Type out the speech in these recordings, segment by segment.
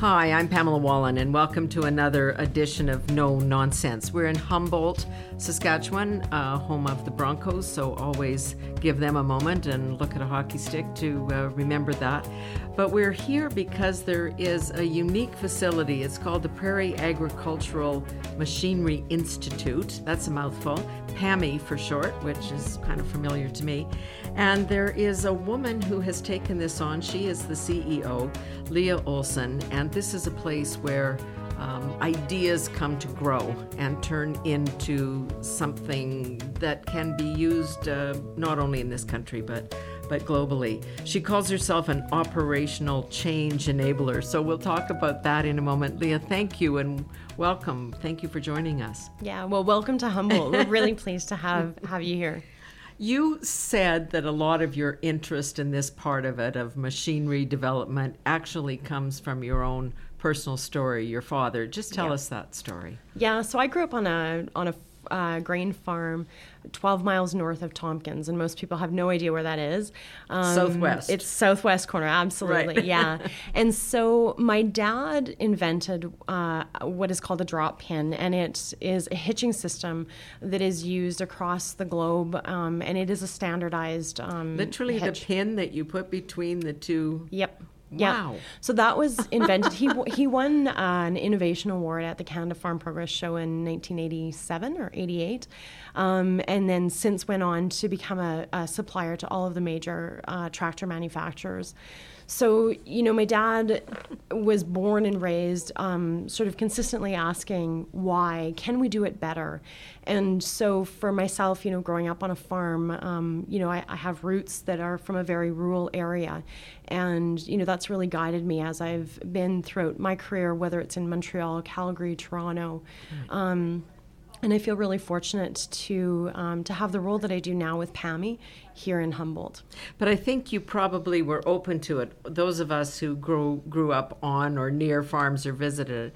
Hi, I'm Pamela Wallin, and welcome to another edition of No Nonsense. We're in Humboldt, Saskatchewan, uh, home of the Broncos, so always give them a moment and look at a hockey stick to uh, remember that. But we're here because there is a unique facility. It's called the Prairie Agricultural Machinery Institute. That's a mouthful. PAMI for short, which is kind of familiar to me. And there is a woman who has taken this on. She is the CEO, Leah Olson, and this is a place where um, ideas come to grow and turn into something that can be used uh, not only in this country but but globally. She calls herself an operational change enabler. So we'll talk about that in a moment. Leah, thank you and welcome. Thank you for joining us. Yeah, well, welcome to Humboldt. We're really pleased to have have you here. You said that a lot of your interest in this part of it, of machinery development, actually comes from your own personal story, your father. Just tell Yeah. us that story. Yeah, so I grew up on a on a uh, grain farm, 12 miles north of Tompkins, and most people have no idea where that is. Um, Southwest. It's southwest corner, absolutely. Right. yeah. And so my dad invented uh, what is called a drop pin, and it is a hitching system that is used across the globe, um, and it is a standardized um, Literally hitch. the pin that you put between the two. Yep. Wow. Yeah. So that was invented. he he won uh, an innovation award at the Canada Farm Progress Show in 1987 or 88, um, and then since went on to become a, a supplier to all of the major uh, tractor manufacturers. So you know, my dad was born and raised um, sort of consistently asking why? Can we do it better, and so for myself, you know, growing up on a farm, um, you know, I, I have roots that are from a very rural area, and you know that's really guided me as I've been throughout my career, whether it's in Montreal, Calgary, Toronto. Um, and I feel really fortunate to um, to have the role that I do now with PAMI here in Humboldt. But I think you probably were open to it. Those of us who grew grew up on or near farms or visited,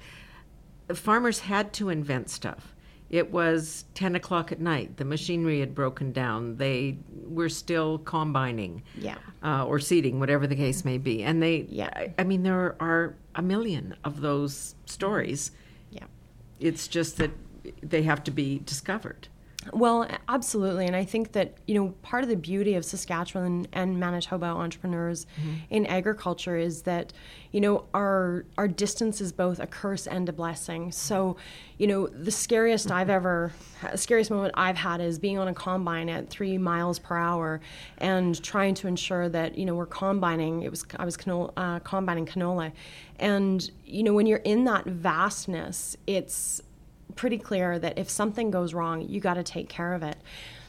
farmers had to invent stuff. It was ten o'clock at night. The machinery had broken down. They were still combining, Yeah. uh, or seeding, whatever the case may be. And they, Yeah. I, I mean, there are a million of those stories. Yeah. It's just that they have to be discovered. Well, absolutely. And I think that, you know, part of the beauty of Saskatchewan and Manitoba entrepreneurs in agriculture is that, you know, our our distance is both a curse and a blessing. So, you know, the scariest I've ever scariest moment I've had is being on a combine at 3 miles per hour and trying to ensure that, you know, we're combining. It was I was canola, uh, combining canola. And, you know, when you're in that vastness, it's pretty clear that if something goes wrong, you got to take care of it.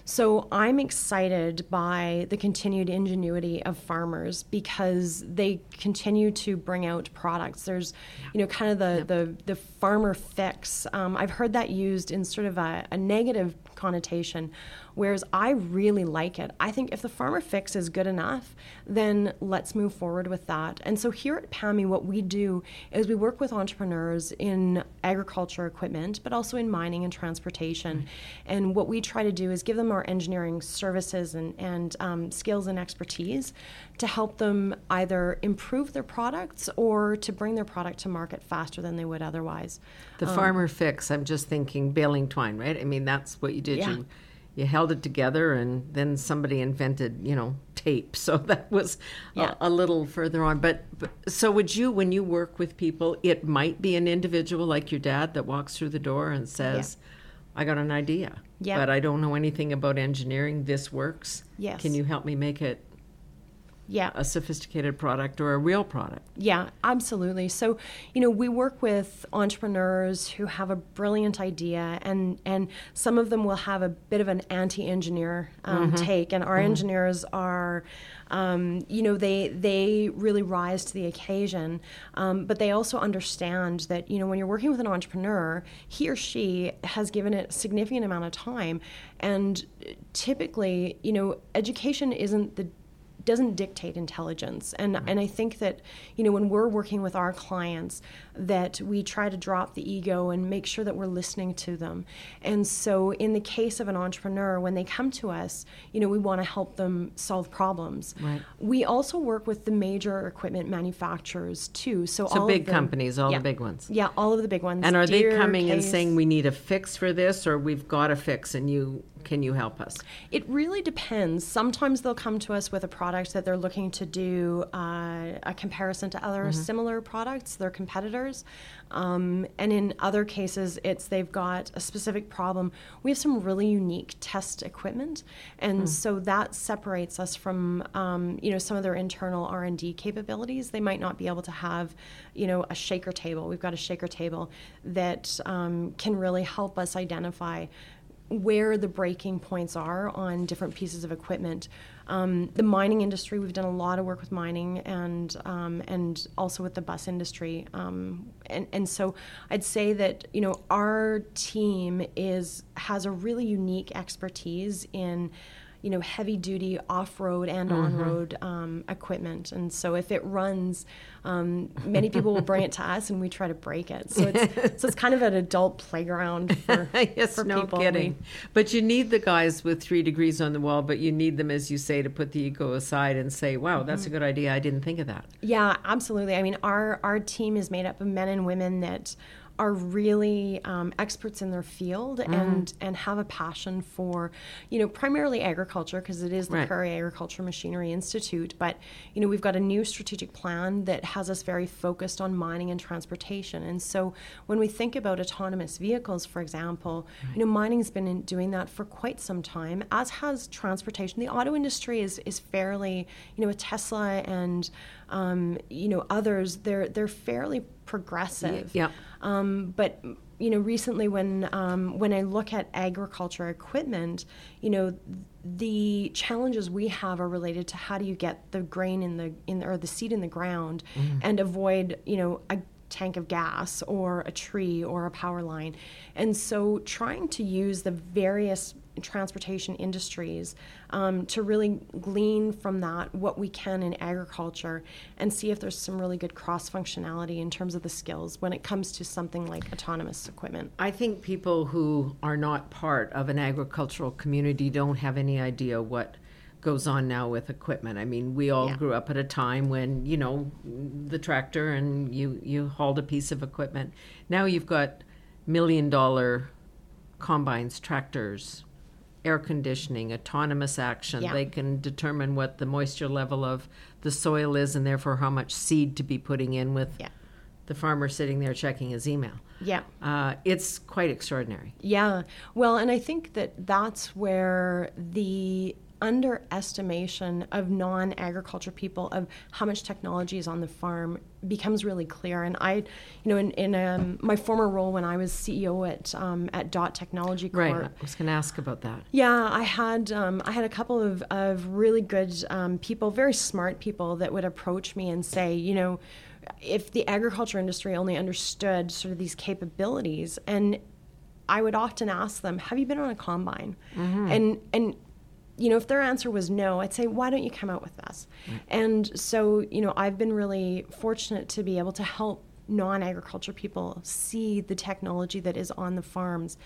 So I'm excited by the continued ingenuity of farmers because they continue to bring out products. There's, you know, kind of the the, the farmer fix. Um, I've heard that used in sort of a, a negative connotation, whereas I really like it. I think if the farmer fix is good enough, then let's move forward with that. And so here at PAMI, what we do is we work with entrepreneurs in agriculture equipment, but also in mining and transportation. And what we try to do is give them our engineering services and, and um, skills and expertise to help them either improve their products or to bring their product to market faster than they would otherwise. The farmer fix, I'm just thinking baling twine, right? I mean, that's what you did. Yeah. You you held it together and then somebody invented, you know, tape. So that was Yeah. a, a little further on. But, but so would you when you work with people, it might be an individual like your dad that walks through the door and says, I got an idea. Yeah. But I don't know anything about engineering. This works. Yes. Can you help me make it Yeah. a sophisticated product or a real product? Yeah, absolutely. So, you know, we work with entrepreneurs who have a brilliant idea, and and some of them will have a bit of an anti-engineer um, take, and our engineers are. Um, you know, they they really rise to the occasion, um, but they also understand that you know when you're working with an entrepreneur, he or she has given it a significant amount of time, and typically, you know, education isn't the doesn't dictate intelligence. And and I think that you know when we're working with our clients, that we try to drop the ego and make sure that we're listening to them. And so in the case of an entrepreneur, when they come to us, you know we want to help them solve problems. Right. We also work with the major equipment manufacturers too. So, So all big them- companies, all yeah. the big ones. Yeah, all of the big ones. And are they Deere, coming and saying we need a fix for this, or we've got a fix, and you can you help us? It really depends. Sometimes they'll come to us with a product that they're looking to do uh, a comparison to other similar products, their competitors. Um, and in other cases, it's they've got a specific problem. We have some really unique test equipment, and so that separates us from um, you know some of their internal R and D capabilities. They might not be able to have you know a shaker table. We've got a shaker table that um, can really help us identify where the breaking points are on different pieces of equipment. Um, the mining industry, we've done a lot of work with mining and um, and also with the bus industry. Um, and, and so I'd say that you know our team is has a really unique expertise in you know heavy duty off road and on road um, equipment. And so if it runs, um, many people will bring it to us and we try to break it. So it's so it's kind of an adult playground for, yes, for no people. kidding. But you need the guys with three degrees on the wall, but you need them, as you say, to put the ego aside and say, "Wow, that's a good idea. I didn't think of that." Yeah, absolutely. I mean, our our team is made up of men and women that are really um, experts in their field and and have a passion for, you know, primarily agriculture because it is the Right. Prairie Agriculture Machinery Institute. But you know, we've got a new strategic plan that has us very focused on mining and transportation. And so when we think about autonomous vehicles, for example, you know, mining's been in doing that for quite some time, as has transportation. The auto industry is is fairly, you know, with Tesla and um, you know others, they're they're fairly progressive. Yeah. Um, but you know, recently when um, when I look at agriculture equipment, you know, the challenges we have are related to how do you get the grain in the in or the seed in the ground and avoid you know a tank of gas or a tree or a power line, and so trying to use the various transportation industries um, to really glean from that what we can in agriculture and see if there's some really good cross functionality in terms of the skills when it comes to something like autonomous equipment. I think people who are not part of an agricultural community don't have any idea what goes on now with equipment. I mean, we all Yeah. grew up at a time when, you know, the tractor and you you hauled a piece of equipment. Now you've got million dollar combines, tractors, air conditioning, autonomous action. Yeah. They can determine what the moisture level of the soil is and therefore how much seed to be putting in with Yeah. the farmer sitting there checking his email. Yeah. Uh, it's quite extraordinary. Yeah. Well, and I think that that's where the underestimation of non-agriculture people of how much technology is on the farm becomes really clear and i you know in, in um, my former role when i was ceo at um, at dot technology corp Right. I was going to ask about that. yeah, I had um, I had a couple of, of really good um, people, very smart people that would approach me and say, you know, if the agriculture industry only understood sort of these capabilities, and I would often ask them, "Have you been on a combine?" And and you know, if their answer was no, I'd say, why don't you come out with us? Mm. And so, you know, I've been really fortunate to be able to help non agriculture people see the technology that is on the farms.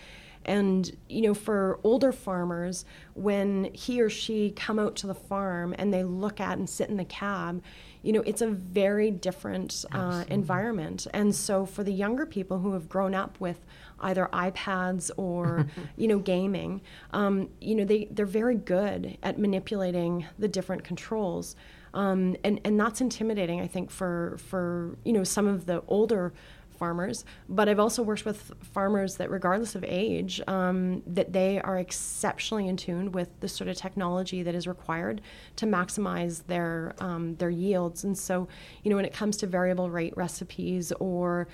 And, you know, for older farmers, when he or she come out to the farm and they look at and sit in the cab, you know, it's a very different uh, environment. And so for the younger people who have grown up with either iPads or, you know, gaming, um, you know, they, they're very good at manipulating the different controls. Um, and, and that's intimidating, I think, for, for, you know, some of the older farmers, but I've also worked with farmers that, regardless of age, um, that they are exceptionally in tune with the sort of technology that is required to maximize their um, their yields. And so, you know, when it comes to variable rate recipes or,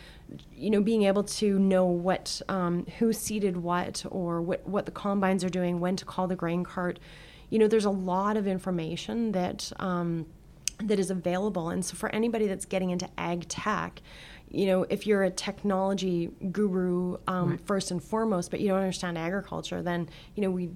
you know, being able to know what um, who seeded what or what what the combines are doing, when to call the grain cart, you know, there's a lot of information that. Um, that is available. And so, for anybody that's getting into ag tech, you know, if you're a technology guru um, first and foremost, but you don't understand agriculture, then you know we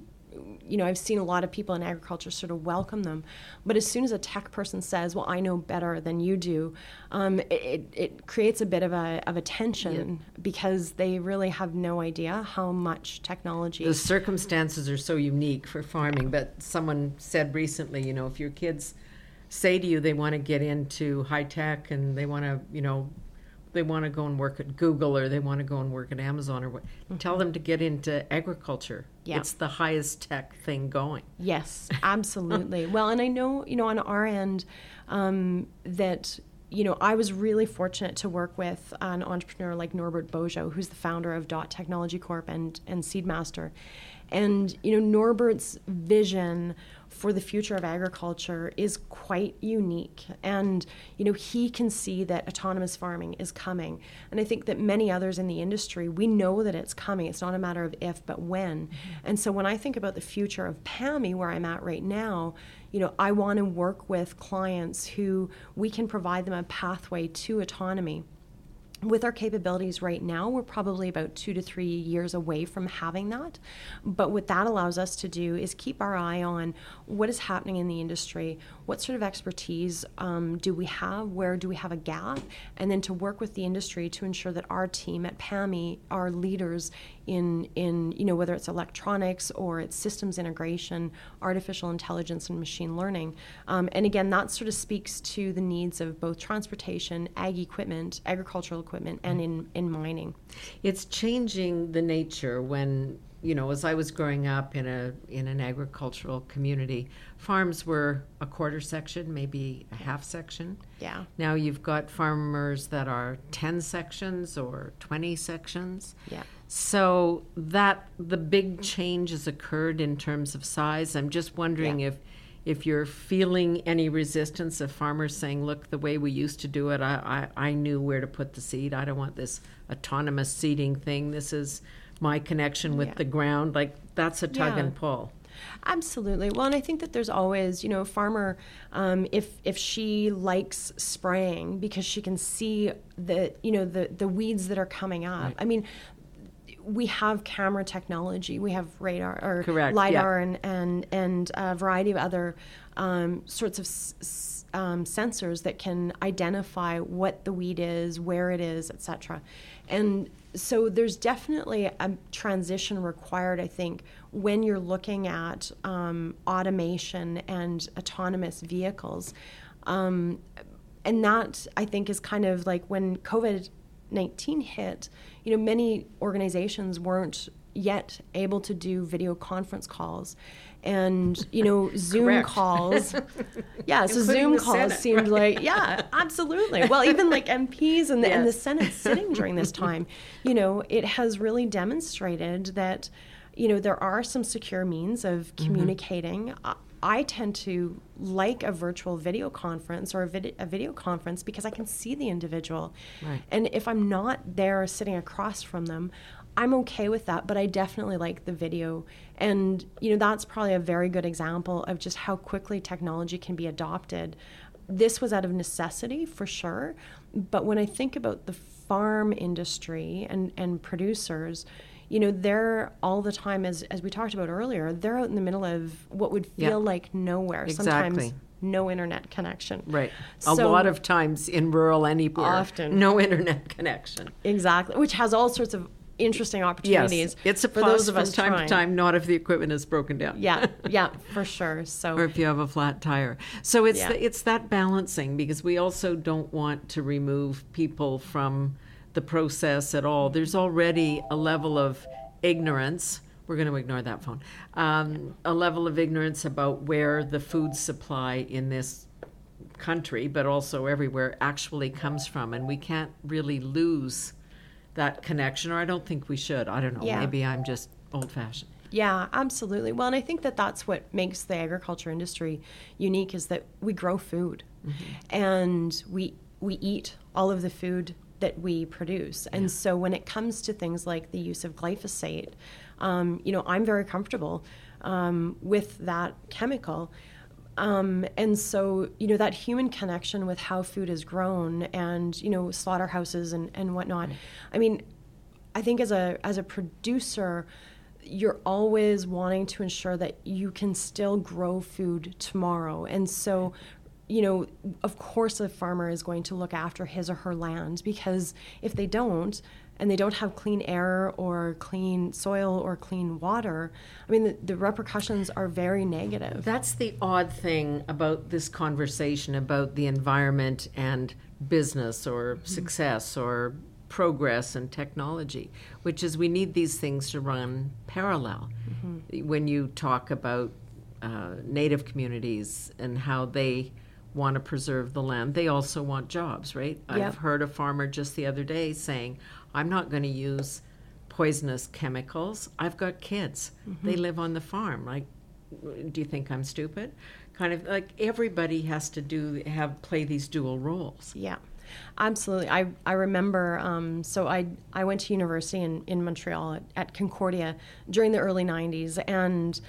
you know, I've seen a lot of people in agriculture sort of welcome them. But as soon as a tech person says, "Well, I know better than you do," um, it, it creates a bit of a of a tension yeah. because they really have no idea how much technology. The circumstances are so unique for farming. But someone said recently, you know, if your kids say to you they want to get into high tech and they want to, you know, they want to go and work at Google or they want to go and work at Amazon or what, mm-hmm. tell them to get into agriculture. Yeah. It's the highest tech thing going. Yes, absolutely. well, and I know, you know, on our end um, that you know, I was really fortunate to work with an entrepreneur like Norbert Beaujot, who's the founder of Dot Technology Corp and, and Seedmaster. And, you know, Norbert's vision for the future of agriculture is quite unique. And, you know, he can see that autonomous farming is coming. And I think that many others in the industry, we know that it's coming. It's not a matter of if, but when. And so when I think about the future of PAMI, where I'm at right now, you know, I want to work with clients who we can provide them a pathway to autonomy with our capabilities right now, we're probably about two to three years away from having that. But what that allows us to do is keep our eye on what is happening in the industry, what sort of expertise um, do we have, where do we have a gap, and then to work with the industry to ensure that our team at PAMI are leaders in in you know whether it's electronics or it's systems integration, artificial intelligence, and machine learning. Um, and again, that sort of speaks to the needs of both transportation, ag equipment, agricultural equipment, and in in mining. It's changing the nature when you know, as I was growing up in a in an agricultural community, farms were a quarter section, maybe a half section. Yeah. Now you've got farmers that are 10 sections or 20 sections. Yeah. So that the big change has occurred in terms of size. I'm just wondering yeah. if if you're feeling any resistance of farmers saying, look, the way we used to do it, I, I, I knew where to put the seed. I don't want this autonomous seeding thing. This is my connection with yeah. the ground. Like that's a tug yeah. and pull. Absolutely. Well, and I think that there's always, you know, a farmer, um, if if she likes spraying because she can see the, you know, the the weeds that are coming up. Right. I mean, we have camera technology, we have radar or Correct. lidar yeah. and and and a variety of other um, sorts of s- um, sensors that can identify what the weed is, where it is, etc. And so there's definitely a transition required, I think, when you're looking at um, automation and autonomous vehicles. Um, and that, I think, is kind of like when COVID 19 hit, you know, many organizations weren't yet able to do video conference calls and you know zoom calls yeah so zoom calls Senate, seemed right? like yeah absolutely well even like mps and the, yes. and the senate sitting during this time you know it has really demonstrated that you know there are some secure means of mm-hmm. communicating mm-hmm. I tend to like a virtual video conference or a, vid- a video conference because I can see the individual. Right. And if I'm not there sitting across from them, I'm okay with that, but I definitely like the video. And, you know, that's probably a very good example of just how quickly technology can be adopted. This was out of necessity for sure. But when I think about the farm industry and, and producers, you know, they're all the time, as, as we talked about earlier, they're out in the middle of what would feel like nowhere. Exactly. Sometimes no internet connection. Right. A lot of times in rural anywhere. Often. No internet connection. Exactly. Which has all sorts of interesting opportunities. Yes, it's a for those of from us time trying. to time, not if the equipment is broken down. Yeah, yeah, for sure. So, or if you have a flat tire. So it's yeah. the, it's that balancing because we also don't want to remove people from the process at all. There's already a level of ignorance. We're going to ignore that phone. Um, a level of ignorance about where the food supply in this country, but also everywhere, actually comes from, and we can't really lose that connection, or I don't think we should. I don't know. Yeah. Maybe I'm just old fashioned. Yeah, absolutely. Well, and I think that that's what makes the agriculture industry unique is that we grow food, mm-hmm. and we we eat all of the food that we produce. And yeah. so when it comes to things like the use of glyphosate, um, you know, I'm very comfortable um, with that chemical. Um, and so, you know, that human connection with how food is grown and, you know, slaughterhouses and, and whatnot. I mean, I think as a, as a producer, you're always wanting to ensure that you can still grow food tomorrow. And so, you know, of course, a farmer is going to look after his or her land because if they don't, and they don't have clean air or clean soil or clean water, I mean, the, the, repercussions are very negative. That's the odd thing about this conversation about the environment and business or mm-hmm. success or progress and technology, which is we need these things to run parallel. Mm-hmm. When you talk about uh, native communities and how they want to preserve the land, they also want jobs, right? Yep. I've heard a farmer just the other day saying, I'm not going to use poisonous chemicals. I've got kids. Mm-hmm. They live on the farm. Like, do you think I'm stupid? Kind of like everybody has to do have play these dual roles. Yeah. Absolutely. I, I remember, um, so I, I went to university in, in Montreal at, at Concordia during the early 90s. And,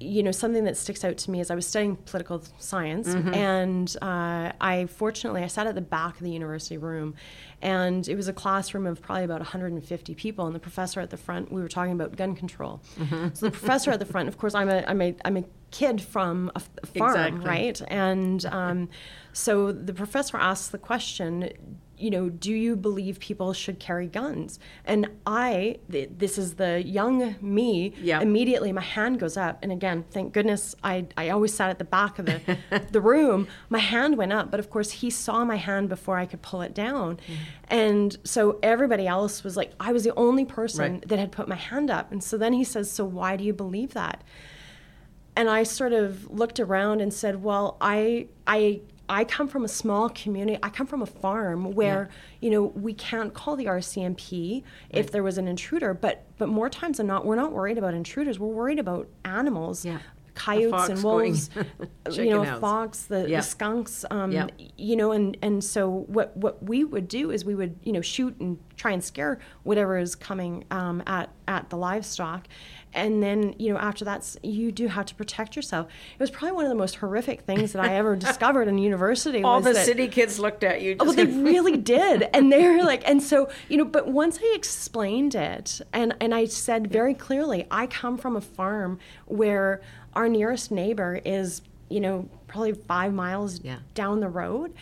you know, something that sticks out to me is I was studying political science. Mm-hmm. And uh, I, fortunately, I sat at the back of the university room. And it was a classroom of probably about 150 people. And the professor at the front, we were talking about gun control. Mm-hmm. So the professor at the front, of course, I'm a, I'm a, I'm a kid from a, a farm, exactly. right? And um, so the professor asks the question, you know, do you believe people should carry guns? And I, th- this is the young me, yep. immediately my hand goes up. And again, thank goodness I, I always sat at the back of the, the room. My hand went up, but of course he saw my hand before I could pull it down. Mm. And so everybody else was like, I was the only person right. that had put my hand up. And so then he says, So why do you believe that? and I sort of looked around and said, "Well, I I I come from a small community. I come from a farm where yeah. you know we can't call the RCMP right. if there was an intruder, but but more times than not, we're not worried about intruders. We're worried about animals. Yeah. Coyotes and wolves, you know, house. fox, the, yeah. the skunks, um, yeah. you know, and, and so what, what we would do is we would, you know, shoot and try and scare whatever is coming um, at, at the livestock and then you know after that you do have to protect yourself it was probably one of the most horrific things that i ever discovered in university all the that, city kids looked at you oh they really did and they're like and so you know but once i explained it and and i said very clearly i come from a farm where our nearest neighbor is you know probably five miles yeah. down the road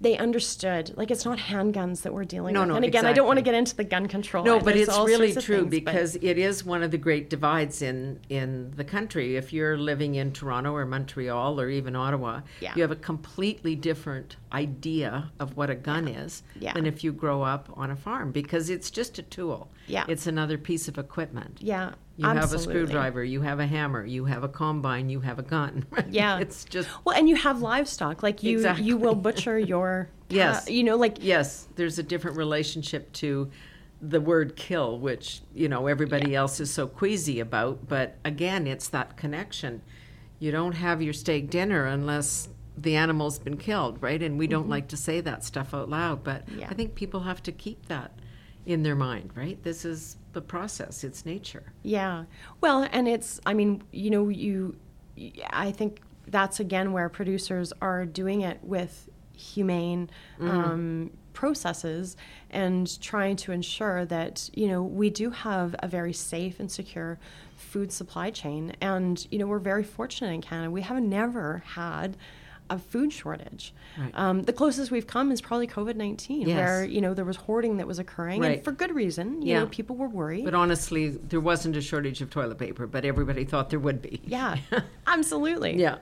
they understood like it's not handguns that we're dealing no, with. No, and again, exactly. I don't want to get into the gun control. No, but it's really true things, because but... it is one of the great divides in in the country. If you're living in Toronto or Montreal or even Ottawa, yeah. you have a completely different idea of what a gun yeah. is yeah. than if you grow up on a farm because it's just a tool. Yeah. It's another piece of equipment. Yeah. You Absolutely. have a screwdriver, you have a hammer, you have a combine, you have a gun. Yeah. it's just Well, and you have livestock. Like you exactly. you will butcher your Yes. you know like Yes, there's a different relationship to the word kill, which, you know, everybody yeah. else is so queasy about, but again, it's that connection. You don't have your steak dinner unless the animal's been killed, right? And we don't mm-hmm. like to say that stuff out loud, but yeah. I think people have to keep that in their mind, right? This is the process, it's nature. Yeah. Well, and it's, I mean, you know, you, I think that's again where producers are doing it with humane mm. um, processes and trying to ensure that, you know, we do have a very safe and secure food supply chain. And, you know, we're very fortunate in Canada. We have never had a food shortage. Right. Um, the closest we've come is probably COVID nineteen, yes. where you know there was hoarding that was occurring, right. and for good reason. You yeah. know, people were worried. But honestly, there wasn't a shortage of toilet paper, but everybody thought there would be. Yeah, absolutely. Yeah.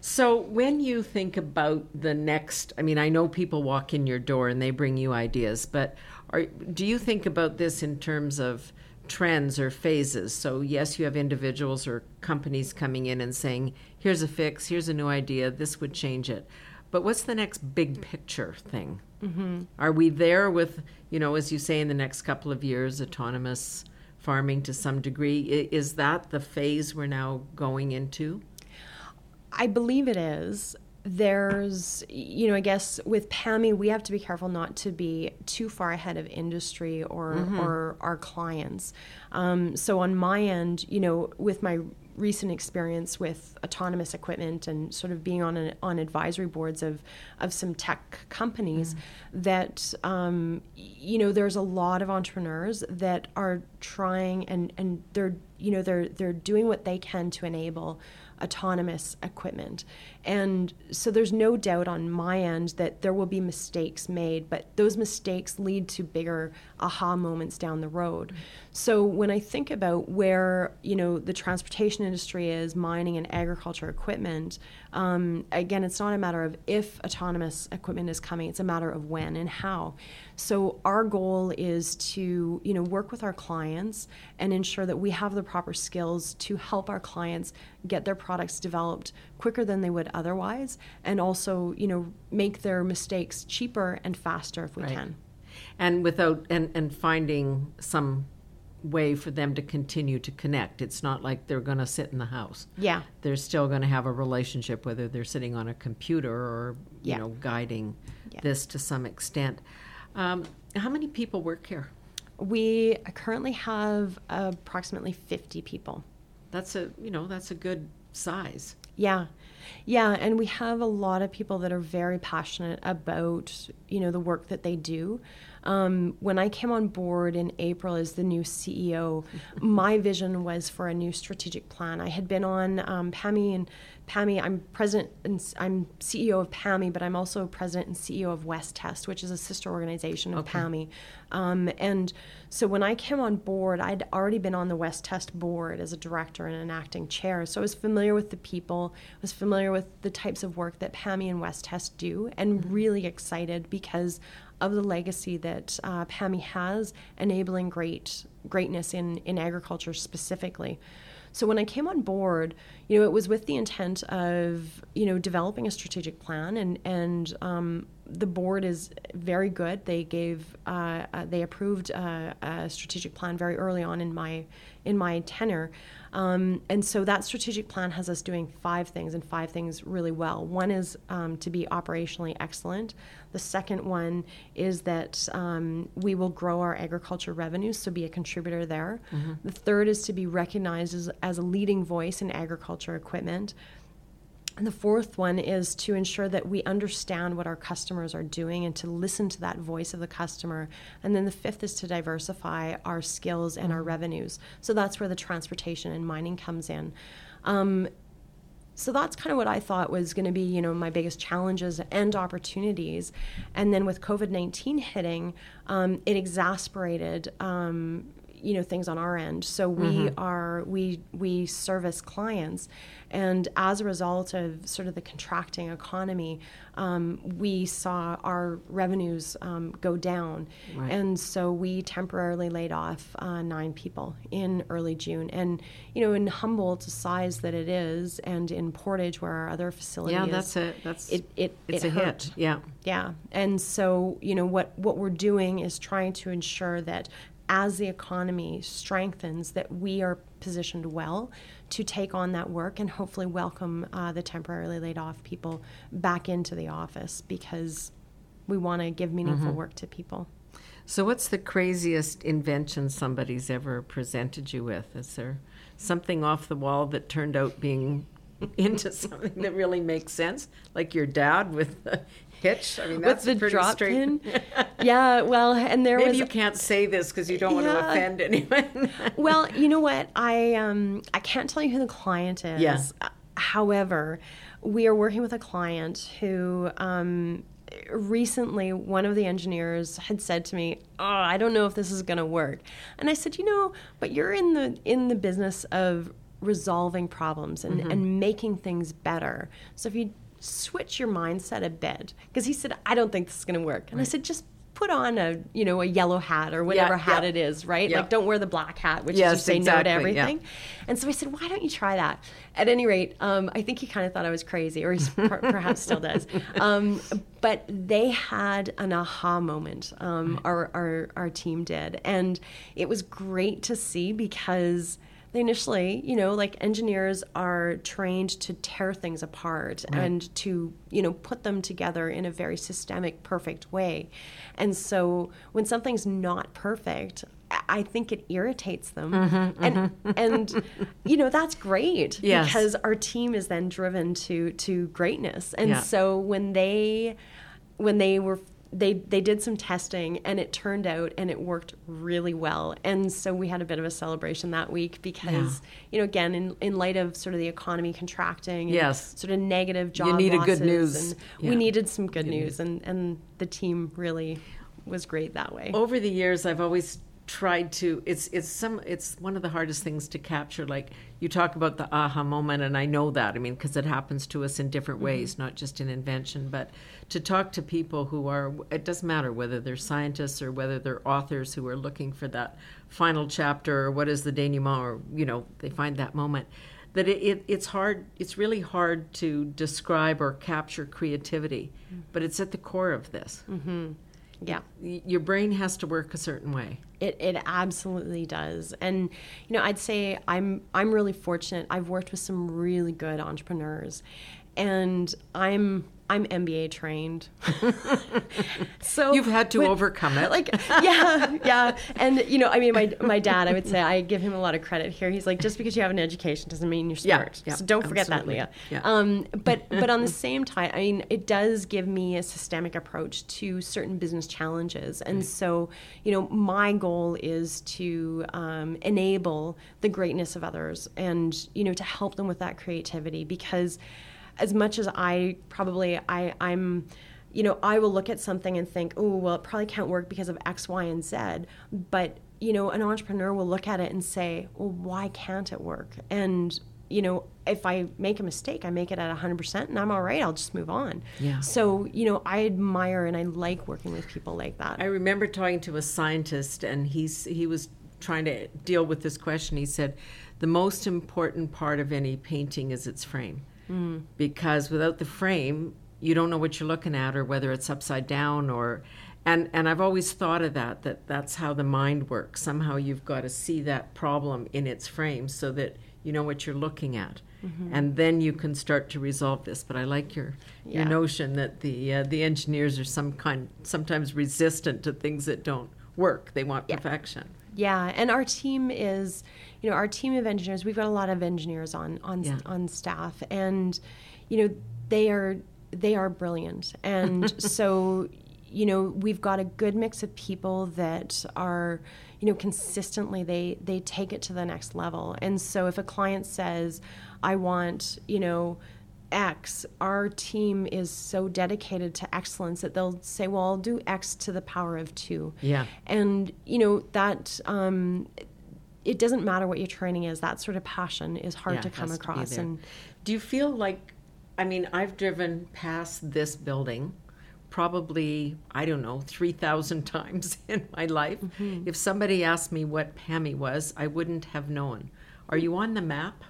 So when you think about the next, I mean, I know people walk in your door and they bring you ideas, but are, do you think about this in terms of trends or phases. So, yes, you have individuals or companies coming in and saying, here's a fix, here's a new idea, this would change it. But what's the next big picture thing? Mm-hmm. Are we there with, you know, as you say, in the next couple of years, autonomous farming to some degree? Is that the phase we're now going into? I believe it is there's you know i guess with pami we have to be careful not to be too far ahead of industry or mm-hmm. or our clients um, so on my end you know with my recent experience with autonomous equipment and sort of being on a, on advisory boards of of some tech companies mm-hmm. that um, you know there's a lot of entrepreneurs that are trying and and they're you know they're they're doing what they can to enable autonomous equipment. And so there's no doubt on my end that there will be mistakes made, but those mistakes lead to bigger aha moments down the road. So when I think about where, you know, the transportation industry is, mining and agriculture equipment, um, again, it's not a matter of if autonomous equipment is coming, it's a matter of when and how. So our goal is to, you know, work with our clients and ensure that we have the proper skills to help our clients get their products developed quicker than they would otherwise and also, you know, make their mistakes cheaper and faster if we right. can. And without and, and finding some way for them to continue to connect. It's not like they're going to sit in the house. Yeah. They're still going to have a relationship whether they're sitting on a computer or, you know, guiding yeah. this to some extent. Um, how many people work here? We currently have approximately 50 people. That's a, you know, that's a good size. Yeah. Yeah, and we have a lot of people that are very passionate about, you know, the work that they do. Um, when I came on board in April as the new CEO, my vision was for a new strategic plan. I had been on um, PAMI and PAMI. I'm president and I'm CEO of PAMI, but I'm also president and CEO of West Test, which is a sister organization of okay. PAMI. Um, and so when I came on board, I'd already been on the West Test board as a director and an acting chair. So I was familiar with the people, I was familiar with the types of work that PAMI and West Test do, and mm-hmm. really excited because of the legacy that uh, PAMI has, enabling great greatness in, in agriculture specifically. So when I came on board, you know, it was with the intent of you know developing a strategic plan, and and um, the board is very good. They gave uh, uh, they approved uh, a strategic plan very early on in my in my tenure. Um, and so that strategic plan has us doing five things and five things really well. One is um, to be operationally excellent. The second one is that um, we will grow our agriculture revenues, so be a contributor there. Mm-hmm. The third is to be recognized as, as a leading voice in agriculture equipment. And the fourth one is to ensure that we understand what our customers are doing and to listen to that voice of the customer. And then the fifth is to diversify our skills and our mm-hmm. revenues. So that's where the transportation and mining comes in. Um, so that's kind of what I thought was going to be, you know, my biggest challenges and opportunities. And then with COVID 19 hitting, um, it exasperated um, you know things on our end. So we mm-hmm. are we we service clients. And as a result of sort of the contracting economy um, we saw our revenues um, go down. Right. and so we temporarily laid off uh, nine people in early june. And you know in humboldt the size that it is and in portage where our other facility yeah is, that's a that's it, it it's it a hurt. hit yeah. Yeah. And so you know what what we're doing is trying to ensure that as the economy strengthens, that we are positioned well to take on that work and hopefully welcome uh, the temporarily laid off people back into the office because we want to give meaningful mm-hmm. work to people. So, what's the craziest invention somebody's ever presented you with? Is there something off the wall that turned out being into something that really makes sense, like your dad with the hitch. I mean, that's with the drop straight... pin. yeah, well, and there maybe was... you can't say this because you don't yeah. want to offend anyone. well, you know what? I um I can't tell you who the client is. Yeah. However, we are working with a client who um, recently one of the engineers had said to me oh i don't know if this is going to work and i said you know but you're in the in the business of resolving problems and, mm-hmm. and making things better. So if you switch your mindset a bit because he said i don't think this is going to work. And right. i said just put on a you know a yellow hat or whatever yeah, hat yeah. it is right? Like don't wear the black hat which yes, is you say exactly, no to everything yeah. and so i said why don't you try that? At any rate um, i think he kind of thought i was crazy or he perhaps still does. Um, but they had an aha moment um, our, our, our team did. And it was great to see because they initially, you know, like engineers are trained to tear things apart right. and to, you know, put them together in a very systemic, perfect way. And so when something's not perfect, I think it irritates them, mm-hmm, and mm-hmm. and you know that's great Yes. because our team is then driven to to greatness, and Yeah. so when they when they were they they did some testing and it turned out and it worked really well and so we had a bit of a celebration that week because you know again in, in light of sort of the economy contracting and Yes. sort of negative job needed good losses news. and Yeah. we needed some good, news and and the team really was great that way over the years i've always tried to it's it's some it's one of the hardest things to capture like you talk about the aha moment and i know that i mean because it happens to us in different mm-hmm. ways not just in invention but to talk to people who are it doesn't matter whether they're scientists or whether they're authors who are looking for that final chapter or what is the denouement or you know they find that moment that it, it, it's hard it's really hard to describe or capture creativity mm. but it's at the core of this mm-hmm. Yeah your brain has to work a certain way It, it absolutely does. And you know, I'd say I'm I'm really fortunate. I've worked with some really good entrepreneurs and I'm I'm MBA trained. so You've had to but- overcome it. Like yeah, yeah. And you know, I mean my my dad, I would say I give him a lot of credit here. He's like just because you have an education doesn't mean you're smart. yeah, yeah, so don't forget absolutely. that, Leah. Yeah. Um, but but on the same time, I mean, it does give me a systemic approach to certain business challenges, and so you know, my goal is to um, enable the greatness of others, and you know, to help them with that creativity because as much as I probably I I'm you know I will look at something and think oh well it probably can't work because of X Y and Z. But you know an entrepreneur will look at it and say well why can't it work? And you know if I make a mistake I make it at 100% and I'm all right I'll just move on. Yeah. so you know I admire and I like working with people like that. I remember talking to a scientist, and he's he was trying to deal with this question. He said, "The most important part of any painting is its frame, because without the frame, you don't know what you're looking at, or whether it's upside down, or." And and I've always thought of that that that's how the mind works. Somehow you've got to see that problem in its frame so that you know what you're looking at, and then you can start to resolve this. But I like your your notion that the uh, the engineers are some kind sometimes resistant to things that don't work. They want perfection. Yeah, and our team is, you know, our team of engineers. We've got a lot of engineers on on Yeah. on staff, and you know they are they are brilliant, and so you know we've got a good mix of people that are you know consistently they they take it to the next level and so if a client says i want you know X, our team is so dedicated to excellence that they'll say, well, I'll do X to the power of two. Yeah. And, you know, that, um, it doesn't matter what your training is, that sort of passion is hard Yeah, to come has to across. and do you feel like, I mean, I've driven past this building probably, I don't know, 3,000 times in my life. Mm-hmm. If somebody asked me what PAMI was, I wouldn't have known. Are you on the map?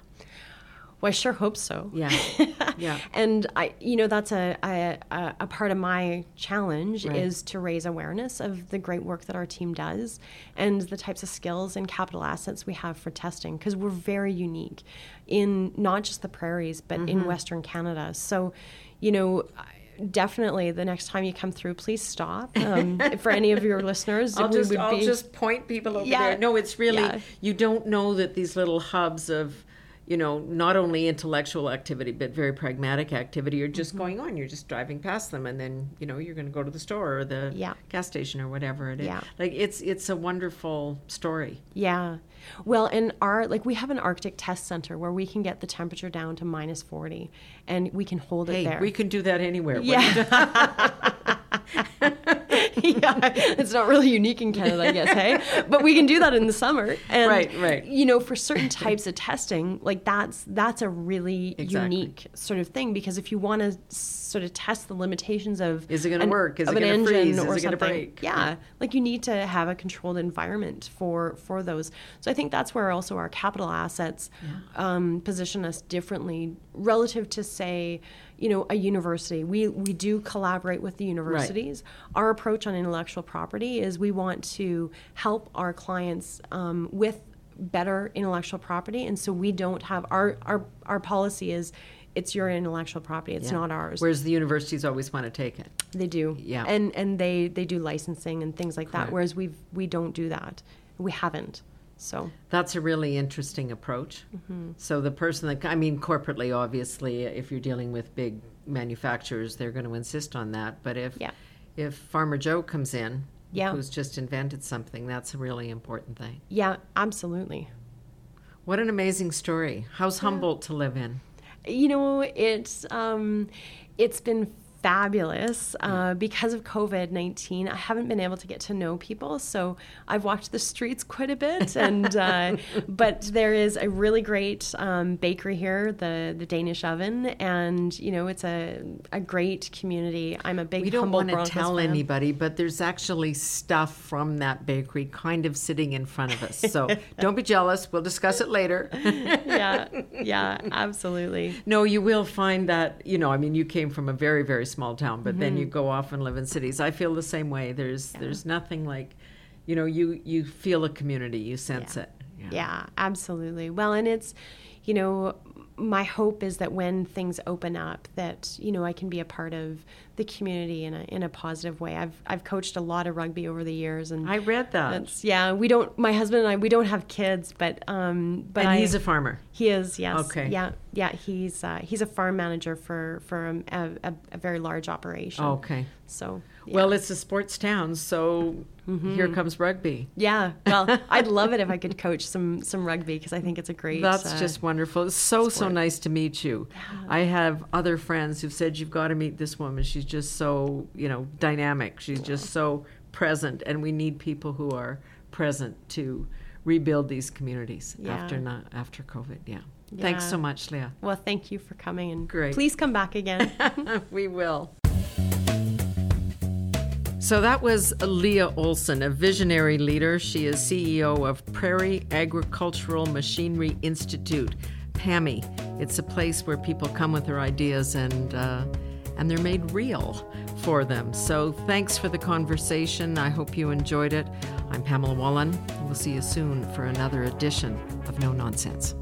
Well, I sure hope so. Yeah. Yeah. and I, you know, that's a, a, a part of my challenge Right. is to raise awareness of the great work that our team does and the types of skills and capital assets we have for testing because we're very unique in not just the prairies but Mm-hmm. in Western Canada. So, you know. Definitely, the next time you come through, please stop. Um, for any of your listeners, I'll just I'll be- just point people over Yeah. there. No, it's really Yeah. you don't know that these little hubs of you know not only intellectual activity but very pragmatic activity You're Mm-hmm. just going on. You're just driving past them, and then you know you're going to go to the store or the Yeah. gas station or whatever it is. Yeah. Like it's it's a wonderful story. Yeah. Well, in our like we have an Arctic test center where we can get the temperature down to minus 40 and we can hold it there. we can do that anywhere. Yeah. yeah, it's not really unique in Canada, I guess, hey. But we can do that in the summer, and Right, right. You know, for certain types of testing, like that's that's a really Exactly. unique sort of thing because if you want to sort of test the limitations of Is it gonna work? Is it an gonna engine freeze? Is it gonna something, break? yeah, like you need to have a controlled environment for for those. So I think that's where also our capital assets um, position us differently relative to say, you know, a university. We we do collaborate with the universities. Our approach on intellectual property is we want to help our clients um, with better intellectual property, and so we don't have our our our policy is. It's your intellectual property. It's Yeah. not ours. Whereas the universities always want to take it. They do. Yeah. And and they they do licensing and things like that. Whereas we we don't do that. we haven't. So that's a really interesting approach. So the person that I mean, corporately, obviously, if you're dealing with big manufacturers, they're going to insist on that. But if Yeah. if Farmer Joe comes in, Yeah. who's just invented something, that's a really important thing. yeah, absolutely. What an amazing story! How's Humboldt to live in? You know, it's um, it's been fabulous uh, because of COVID nineteen. I haven't been able to get to know people, so I've walked the streets quite a bit. And uh, but there is a really great um, bakery here, the the Danish Oven, and you know it's a a great community. I'm a big We don't want to tell fan. anybody, but there's actually stuff from that bakery kind of sitting in front of us. So don't be jealous. We'll discuss it later. yeah, yeah, absolutely. No, you will find that, you know, I mean, you came from a very, very small town, but then you mm-hmm. go off and live in cities. I feel the same way. There's there's nothing like, you know, you you feel a community, you sense it. Yeah, absolutely. Well, and it's, you know, my hope is that when things open up, that you know I can be a part of the community in a in a positive way. I've I've coached a lot of rugby over the years, and I read that. yeah. We don't. My husband and I we don't have kids, but um, but and he's a farmer. he is yes. Okay. Yeah, yeah. He's uh, he's a farm manager for for a, a, a very large operation. Okay. So yeah. Well, it's a sports town, so here comes rugby. yeah. Well, I'd love it if I could coach some some rugby because I think it's a great. That's uh, just wonderful. It's so, so nice to meet you. I have other friends who've said, You've got to meet this woman. She's just so, you know, dynamic. She's just so present. And we need people who are present to rebuild these communities Yeah. after not after COVID. Yeah. Thanks so much, Leah. Well, thank you for coming and Great. please come back again. we will. So that was Leah Olson, a visionary leader. She is CEO of Prairie Agricultural Machinery Institute, PAMI. It's a place where people come with their ideas and uh, and they're made real for them. So thanks for the conversation. I hope you enjoyed it. I'm Pamela Wallin. We'll see you soon for another edition of No Nonsense.